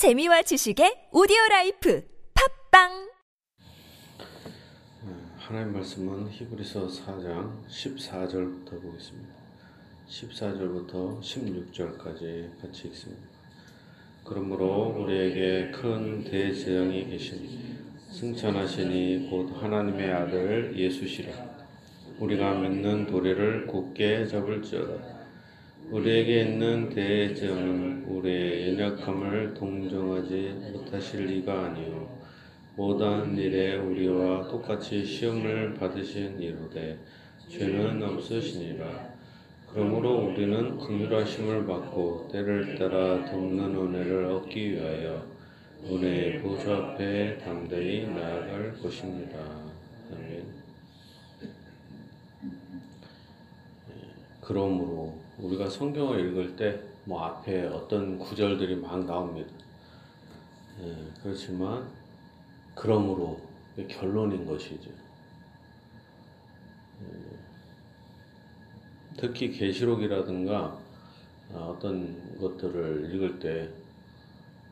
재미와 지식의 오디오 라이프 팟빵 하나님 말씀은 히브리서 4장 14절부터 보겠습니다. 14절부터 16절까지 같이 읽습니다. 그러므로 우리에게 큰 대제사장이 계시니 승천하신 이 곧 하나님의 아들 예수시라 우리가 믿는 도리를 굳게 잡을지어다 우리에게 있는 대재앙은 우리의 연약함을 동정하지 못하실 리가 아니요 모든 일에 우리와 똑같이 시험을 받으신 이로되 죄는 없으시니라. 그러므로 우리는 긍휼하심을 받고 때를 따라 돕는 은혜를 얻기 위하여 은혜의 보좌 앞에 담대히 나아갈 것입니다. 아멘. 그러므로 우리가 성경을 읽을 때 뭐 앞에 어떤 구절들이 막 나옵니다. 예, 그렇지만 그러므로 결론인 것이죠. 예, 특히 계시록이라든가 어떤 것들을 읽을 때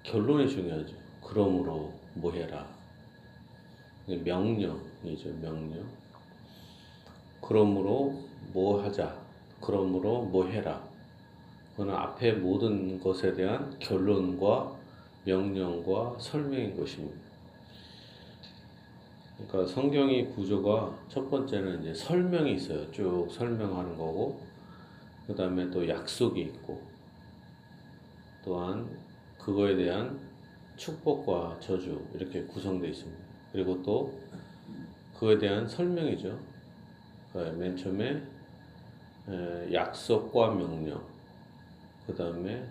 결론이 중요하죠. 그러므로 뭐 해라. 명령이죠, 명령. 그러므로 뭐 하자. 그러므로 뭐 해라. 그건 앞에 모든 것에 대한 결론과 명령과 설명인 것입니다. 그러니까 성경의 구조가 첫 번째는 이제 설명이 있어요. 쭉 설명하는 거고, 그 다음에 또 약속이 있고, 또한 그거에 대한 축복과 저주 이렇게 구성되어 있습니다. 그리고 또 그거에 대한 설명이죠. 그러니까 맨 처음에 약속과 명령, 그 다음에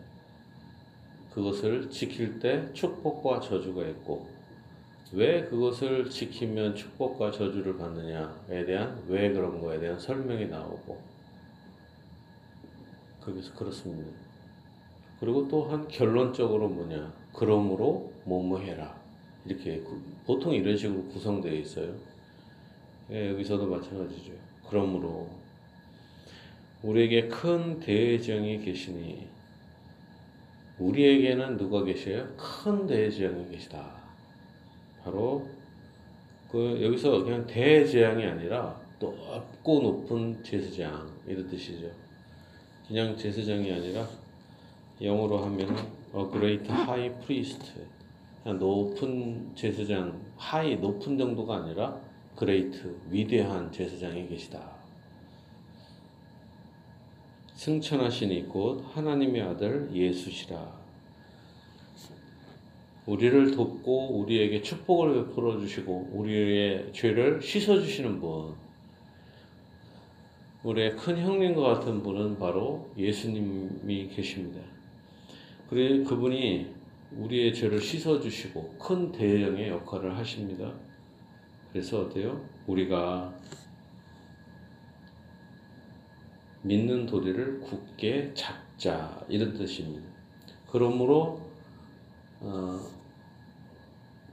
그것을 지킬 때 축복과 저주가 있고, 왜 그것을 지키면 축복과 저주를 받느냐에 대한 왜 그런 거에 대한 설명이 나오고, 거기서 그렇습니다. 그리고 또한 결론적으로 뭐냐, 그러므로 뭐뭐 해라. 이렇게 보통 이런 식으로 구성되어 있어요. 예, 여기서도 마찬가지죠. 그러므로 우리에게 큰 대제정이 계시니 우리에게는 누가 계셔요? 큰 대제정이 계시다. 바로 그 여기서 그냥 대재앙이 아니라 높고 높은 제사장 이런 뜻이죠. 그냥 제사장이 아니라 영어로 하면 a great high priest 높은 제사장 high 높은 정도가 아니라 great 위대한 제사장이 계시다. 승천하시니 곧 하나님의 아들 예수시라. 우리를 돕고 우리에게 축복을 베풀어 주시고 우리의 죄를 씻어 주시는 분. 우리의 큰 형님과 같은 분은 바로 예수님이 계십니다. 그래 그분이 우리의 죄를 씻어 주시고 큰 대령의 역할을 하십니다. 그래서 어때요? 우리가 믿는 도리를 굳게 잡자 이런 뜻입니다. 그러므로 어,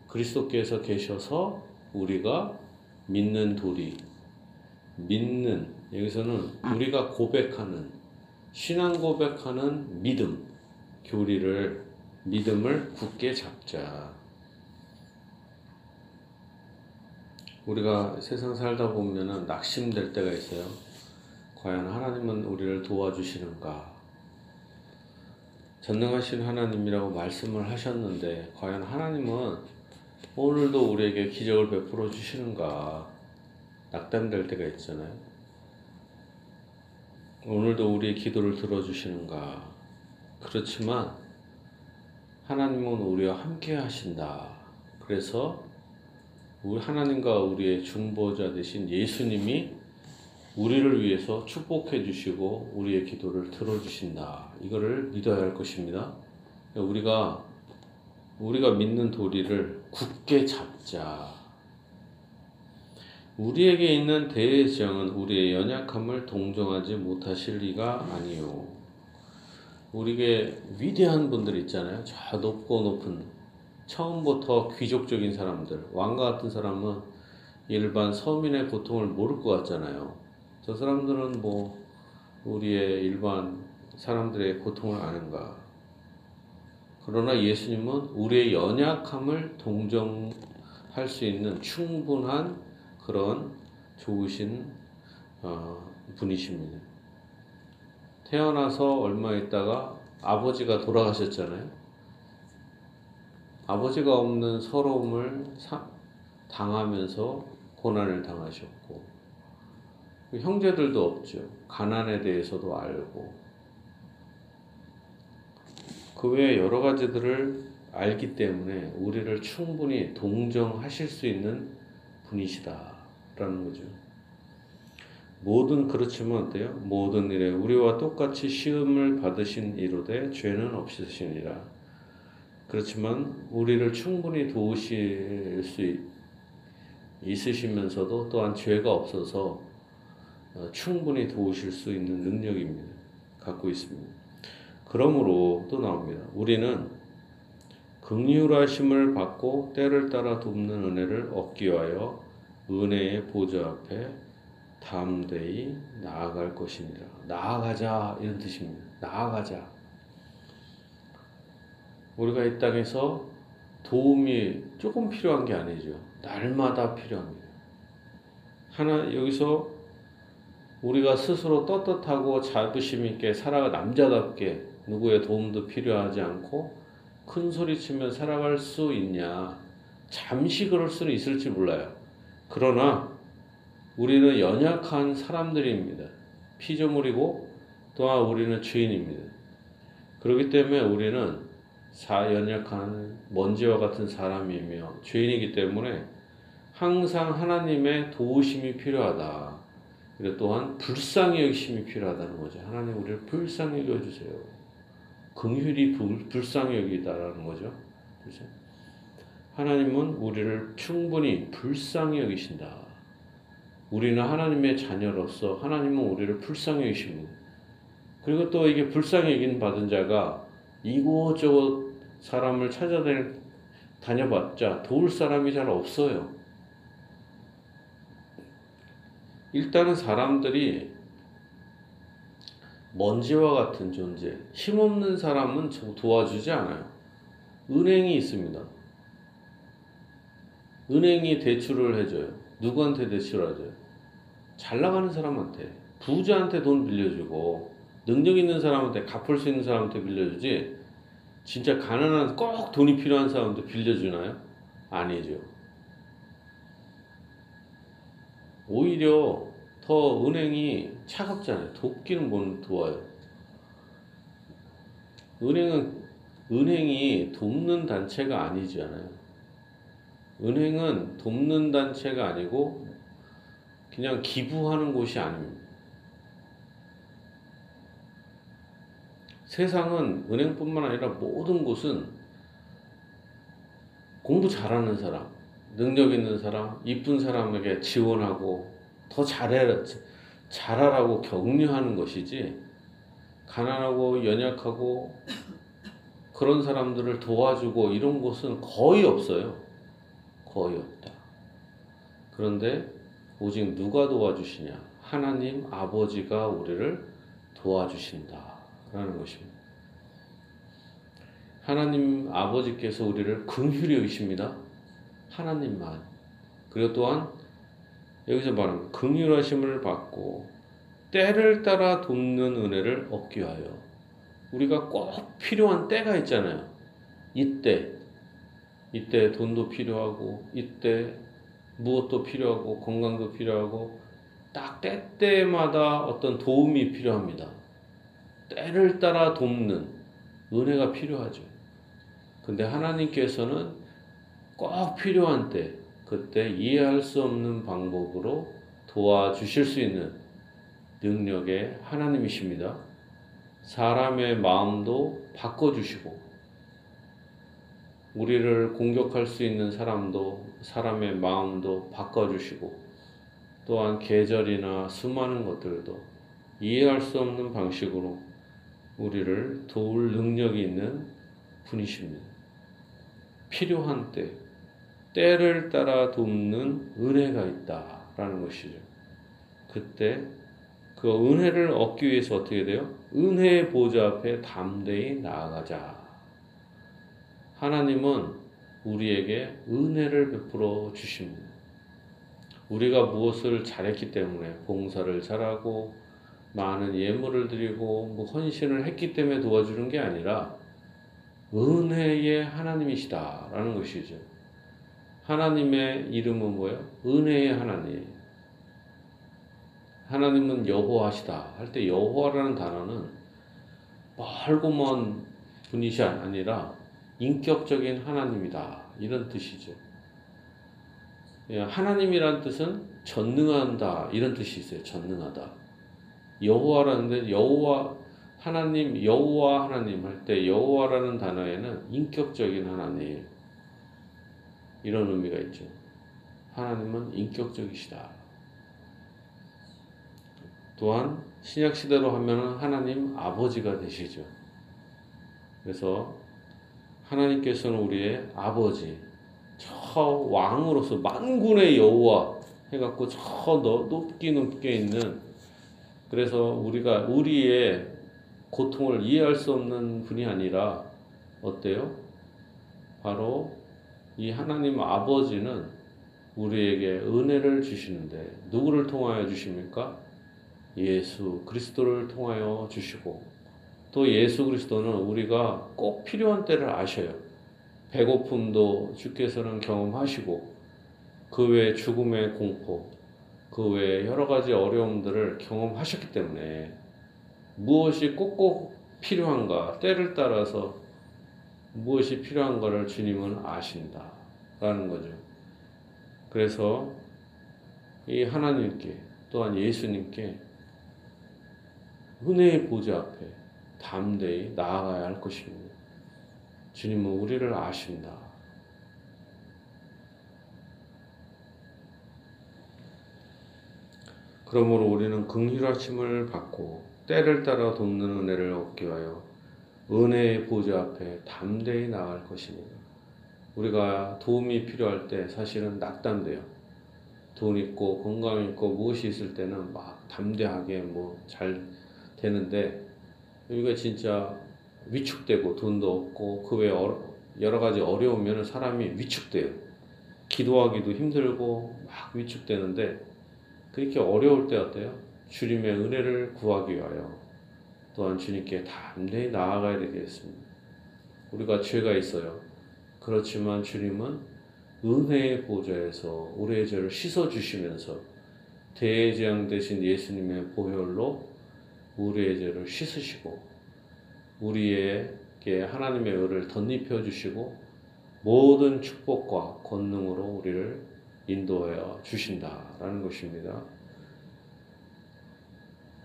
그리스도께서 계셔서 우리가 믿는 도리, 믿는 여기서는 우리가 고백하는 신앙 고백하는 믿음, 교리를 믿음을 굳게 잡자. 우리가 세상 살다 보면은 낙심될 때가 있어요. 과연 하나님은 우리를 도와주시는가? 전능하신 하나님이라고 말씀을 하셨는데, 과연 하나님은 오늘도 우리에게 기적을 베풀어 주시는가? 낙담될 때가 있잖아요. 오늘도 우리의 기도를 들어주시는가? 그렇지만, 하나님은 우리와 함께 하신다. 그래서, 우리 하나님과 우리의 중보자 되신 예수님이 우리를 위해서 축복해 주시고 우리의 기도를 들어주신다. 이거를 믿어야 할 것입니다. 우리가 우리가 믿는 도리를 굳게 잡자. 우리에게 있는 대제정은 우리의 연약함을 동정하지 못하실 리가 아니요. 우리에게 위대한 분들 있잖아요. 저 높고 높은 처음부터 귀족적인 사람들, 왕과 같은 사람은 일반 서민의 고통을 모를 것 같잖아요. 저 사람들은 뭐 우리의 일반 사람들의 고통을 아는가? 그러나 예수님은 우리의 연약함을 동정할 수 있는 충분한 그런 좋으신 어, 분이십니다. 태어나서 얼마 있다가 아버지가 돌아가셨잖아요. 아버지가 없는 서러움을 당하면서 고난을 당하셨고 형제들도 없죠. 가난에 대해서도 알고 그 외에 여러 가지들을 알기 때문에 우리를 충분히 동정하실 수 있는 분이시다라는 거죠. 모든 그렇지만 어때요? 모든 일에 우리와 똑같이 시험을 받으신 이로되 죄는 없으시니라. 그렇지만 우리를 충분히 도우실 수 있으시면서도 또한 죄가 없어서 어, 충분히 도우실 수 있는 능력입니다. 갖고 있습니다. 그러므로 또 나옵니다. 우리는 긍휼하심을 받고 때를 따라 돕는 은혜를 얻기 위하여 은혜의 보좌 앞에 담대히 나아갈 것이니라. 나아가자 이런 뜻입니다. 나아가자. 우리가 이 땅에서 도움이 조금 필요한 게 아니죠. 날마다 필요합니다. 하나 여기서 우리가 스스로 떳떳하고 자부심 있게 살아가 남자답게 누구의 도움도 필요하지 않고 큰 소리 치며 살아갈 수 있냐? 잠시 그럴 수는 있을지 몰라요. 그러나 우리는 연약한 사람들입니다. 피조물이고 또한 우리는 죄인입니다. 그렇기 때문에 우리는 사 연약한 먼지와 같은 사람이며 죄인이기 때문에 항상 하나님의 도우심이 필요하다. 그리고 또한 불쌍히 여기심이 필요하다는 거죠. 하나님 우리를 불쌍히 여겨주세요. 긍휼이 불쌍히 여기다라는 거죠. 그렇죠? 하나님은 우리를 충분히 불쌍히 여기신다. 우리는 하나님의 자녀로서 하나님은 우리를 불쌍히 여기십니다. 그리고 또 이게 불쌍히 여긴 받은 자가 이곳저곳 사람을 찾아다녀봤자 도울 사람이 잘 없어요. 일단은 사람들이 먼지와 같은 존재, 힘없는 사람은 도와주지 않아요. 은행이 있습니다. 은행이 대출을 해줘요. 누구한테 대출하죠? 잘 나가는 사람한테, 부자한테 돈 빌려주고, 능력 있는 사람한테, 갚을 수 있는 사람한테 빌려주지, 진짜 가난한, 꼭 돈이 필요한 사람한테 빌려주나요? 아니죠. 오히려 더 은행이 차갑잖아요. 돕기는 못 도와요. 은행은 은행이 돕는 단체가 아니잖아요. 은행은 돕는 단체가 아니고 그냥 기부하는 곳이 아닙니다. 세상은 은행뿐만 아니라 모든 곳은 공부 잘하는 사람, 능력 있는 사람, 이쁜 사람에게 지원하고 더 잘해라, 잘하라고 격려하는 것이지, 가난하고 연약하고 그런 사람들을 도와주고 이런 곳은 거의 없어요. 거의 없다. 그런데 오직 누가 도와주시냐? 하나님 아버지가 우리를 도와주신다. 라는 것입니다. 하나님 아버지께서 우리를 긍휼히 여기십니다. 하나님만. 그리고 또한 여기서 말하는 긍휼하심을 받고 때를 따라 돕는 은혜를 얻기 위하여 우리가 꼭 필요한 때가 있잖아요. 이때 이때 돈도 필요하고 이때 무엇도 필요하고 건강도 필요하고 딱 때때마다 어떤 도움이 필요합니다. 때를 따라 돕는 은혜가 필요하죠. 근데 하나님께서는 꼭 필요한 때 그때 이해할 수 없는 방법으로 도와주실 수 있는 능력의 하나님이십니다. 사람의 마음도 바꿔주시고, 우리를 공격할 수 있는 사람도, 사람의 마음도 바꿔주시고, 또한 계절이나 수많은 것들도 이해할 수 없는 방식으로 우리를 도울 능력이 있는 분이십니다. 필요한 때, 때를 따라 돕는 은혜가 있다라는 것이죠. 그때 그 은혜를 얻기 위해서 어떻게 돼요? 은혜의 보좌 앞에 담대히 나아가자. 하나님은 우리에게 은혜를 베풀어 주십니다. 우리가 무엇을 잘했기 때문에 봉사를 잘하고 많은 예물을 드리고 뭐 헌신을 했기 때문에 도와주는 게 아니라 은혜의 하나님이시다라는 것이죠. 하나님의 이름은 뭐예요? 은혜의 하나님. 하나님은 여호와시다 할 때 여호와라는 단어는 멀고 먼 분이시 아니라 인격적인 하나님이다 이런 뜻이죠. 예, 하나님이란 뜻은 전능한다 이런 뜻이 있어요. 전능하다. 여호와라는데 여호와 하나님 여호와 하나님 할 때 여호와라는 단어에는 인격적인 하나님 이런 의미가 있죠. 하나님은 인격적이시다. 또한 신약 시대로 하면은 하나님 아버지가 되시죠. 그래서 하나님께서는 우리의 아버지, 저 왕으로서 만군의 여호와 해갖고 저 높게 높게 있는 그래서 우리가 우리의 고통을 이해할 수 없는 분이 아니라 어때요? 바로 이 하나님 아버지는 우리에게 은혜를 주시는데 누구를 통하여 주십니까? 예수 그리스도를 통하여 주시고 또 예수 그리스도는 우리가 꼭 필요한 때를 아셔요. 배고픔도 주께서는 경험하시고 그외 죽음의 공포, 그외 여러 가지 어려움들을 경험하셨기 때문에 무엇이 꼭꼭 필요한가 때를 따라서 무엇이 필요한가를 주님은 아신다 라는 거죠. 그래서 이 하나님께 또한 예수님께 은혜의 보좌 앞에 담대히 나아가야 할 것입니다. 주님은 우리를 아신다. 그러므로 우리는 긍휼하심을 받고 때를 따라 돕는 은혜를 얻기 위하여 은혜의 보좌 앞에 담대히 나아갈 것입니다. 우리가 도움이 필요할 때 사실은 낙담돼요. 돈 있고 건강 있고 무엇이 있을 때는 막 담대하게 뭐 잘 되는데 우리가 진짜 위축되고 돈도 없고 그 외에 여러 가지 어려우면 사람이 위축돼요. 기도하기도 힘들고 막 위축되는데 그렇게 어려울 때 어때요? 주님의 은혜를 구하기 위하여 또한 주님께 담대히 나아가야 되겠습니다. 우리가 죄가 있어요. 그렇지만 주님은 은혜의 보좌에서 우리의 죄를 씻어 주시면서 대제양 대신 예수님의 보혈로 우리의 죄를 씻으시고 우리에게 하나님의 의를 덧입혀 주시고 모든 축복과 권능으로 우리를 인도하여 주신다라는 것입니다.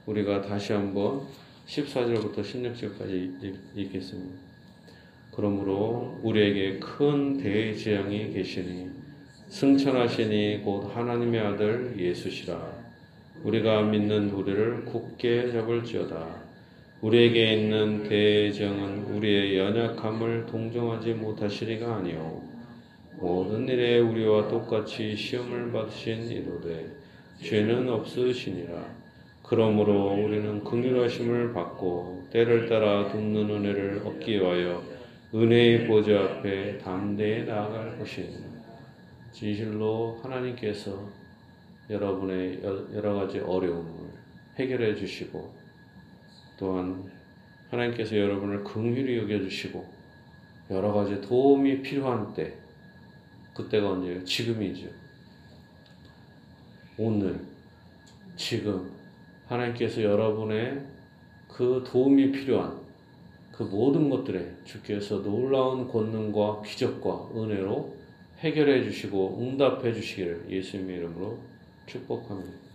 우리가 다시 한번 14절부터 16절까지 읽겠습니다. 그러므로 우리에게 큰 대재앙이 계시니 승천하시니 곧 하나님의 아들 예수시라. 우리가 믿는 우리를 굳게 잡을지어다. 우리에게 있는 대정은 우리의 연약함을 동정하지 못하시리가 아니요 모든 일에 우리와 똑같이 시험을 받으신 이로되 죄는 없으시니라. 그러므로 우리는 긍휼하심을 받고 때를 따라 돕는 은혜를 얻기 위하여 은혜의 보좌 앞에 담대히 나아갈 것이니 진실로 하나님께서 여러분의 여러 가지 어려움을 해결해 주시고 또한 하나님께서 여러분을 긍휼히 여겨 주시고 여러 가지 도움이 필요한 때 그때가 언제예요? 지금이죠. 오늘 지금 하나님께서 여러분의 그 도움이 필요한 그 모든 것들에 주께서 놀라운 권능과 기적과 은혜로 해결해 주시고 응답해 주시기를 예수님의 이름으로 축복합니다.